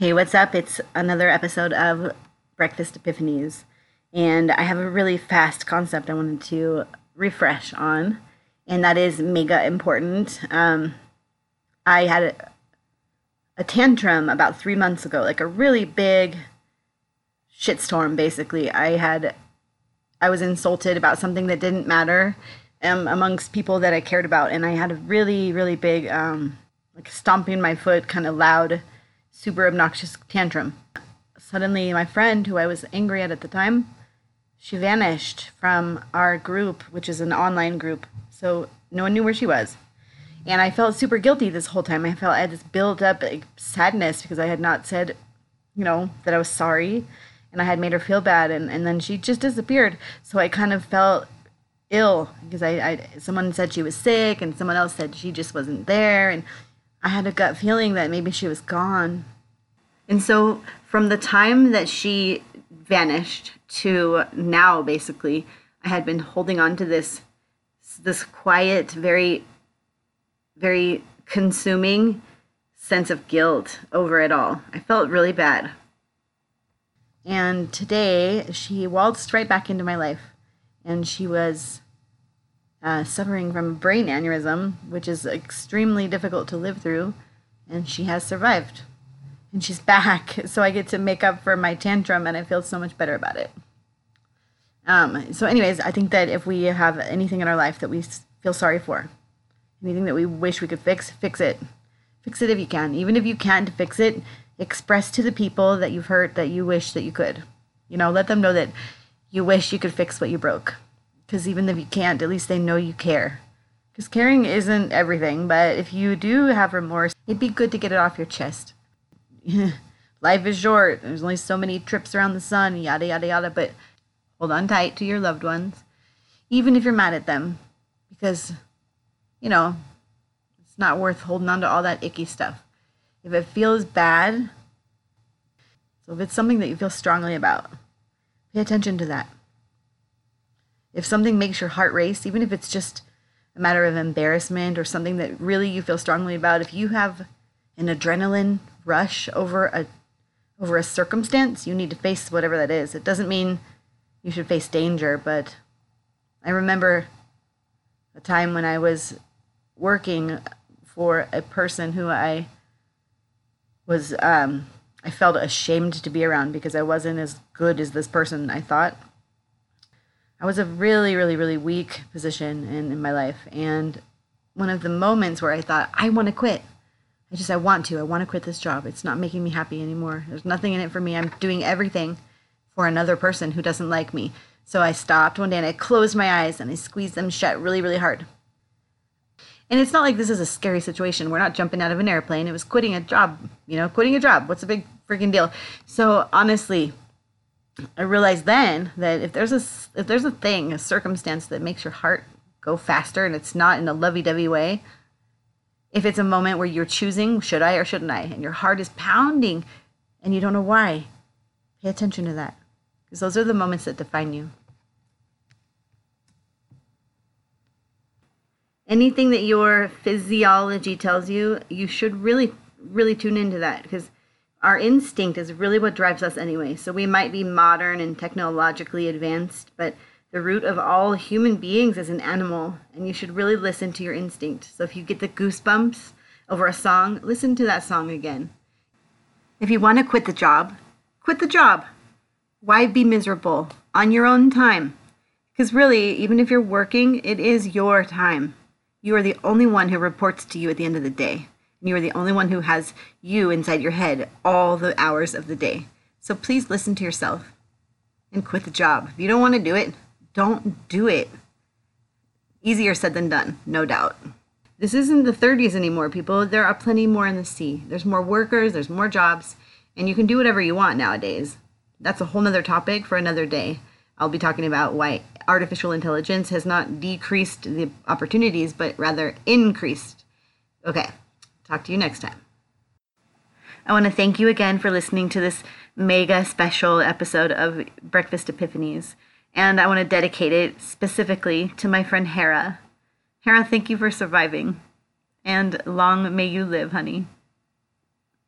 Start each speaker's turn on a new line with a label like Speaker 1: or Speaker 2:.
Speaker 1: Hey, what's up? It's another episode of Breakfast Epiphanies. And I have a really fast concept I wanted to refresh on, and that is mega important. Um, I had a, a tantrum about three months ago, like a really big shitstorm, basically. I had, I was insulted about something that didn't matter um, amongst people that I cared about, and I had a really, really big, um, like stomping my foot, kind of loud super obnoxious tantrum. Suddenly, my friend, who I was angry at at the time, she vanished from our group, which is an online group. So no one knew where she was. And I felt super guilty this whole time. I felt I had this built up like, sadness because I had not said, you know, that I was sorry and I had made her feel bad. And, and then she just disappeared. So I kind of felt ill because I, I someone said she was sick and someone else said she just wasn't there. And I had a gut feeling that maybe she was gone. And so from the time that she vanished to now basically I had been holding on to this this quiet, very very consuming sense of guilt over it all. I felt really bad. And today she waltzed right back into my life and she was uh, suffering from a brain aneurysm, which is extremely difficult to live through, and she has survived. And she's back, so I get to make up for my tantrum, and I feel so much better about it. Um, so, anyways, I think that if we have anything in our life that we feel sorry for, anything that we wish we could fix, fix it. Fix it if you can. Even if you can't fix it, express to the people that you've hurt that you wish that you could. You know, let them know that you wish you could fix what you broke because even if you can't, at least they know you care. Because caring isn't everything, but if you do have remorse, it'd be good to get it off your chest. Life is short. There's only so many trips around the sun, yada, yada, yada. But hold on tight to your loved ones, even if you're mad at them, because, you know, it's not worth holding on to all that icky stuff. If it feels bad, so if it's something that you feel strongly about, pay attention to that. If something makes your heart race, even if it's just a matter of embarrassment or something that really you feel strongly about, if you have an adrenaline rush over a over a circumstance, you need to face whatever that is. It doesn't mean you should face danger, but I remember a time when I was working for a person who I was um, I felt ashamed to be around because I wasn't as good as this person I thought. I was a really, really, really weak position in, in my life. And one of the moments where I thought, I want to quit. I just, I want to. I want to quit this job. It's not making me happy anymore. There's nothing in it for me. I'm doing everything for another person who doesn't like me. So I stopped one day and I closed my eyes and I squeezed them shut really, really hard. And it's not like this is a scary situation. We're not jumping out of an airplane. It was quitting a job, you know, quitting a job. What's a big freaking deal? So honestly, I realized then that if there's a if there's a thing, a circumstance that makes your heart go faster and it's not in a lovey-dovey way, if it's a moment where you're choosing should I or shouldn't I and your heart is pounding and you don't know why, pay attention to that. Because those are the moments that define you. Anything that your physiology tells you, you should really really tune into that because our instinct is really what drives us anyway. So we might be modern and technologically advanced, but the root of all human beings is an animal, and you should really listen to your instinct. So if you get the goosebumps over a song, listen to that song again. If you want to quit the job, quit the job. Why be miserable on your own time? Because really, even if you're working, it is your time. You are the only one who reports to you at the end of the day. And You are the only one who has you inside your head all the hours of the day. So please listen to yourself and quit the job. If you don't want to do it, don't do it. Easier said than done, no doubt. This isn't the 30s anymore, people. There are plenty more in the sea. There's more workers, there's more jobs, and you can do whatever you want nowadays. That's a whole nother topic for another day. I'll be talking about why artificial intelligence has not decreased the opportunities, but rather increased. Okay, Talk to you next time. I want to thank you again for listening to this mega special episode of Breakfast Epiphanies. And I want to dedicate it specifically to my friend Hera. Hera, thank you for surviving. And long may you live, honey.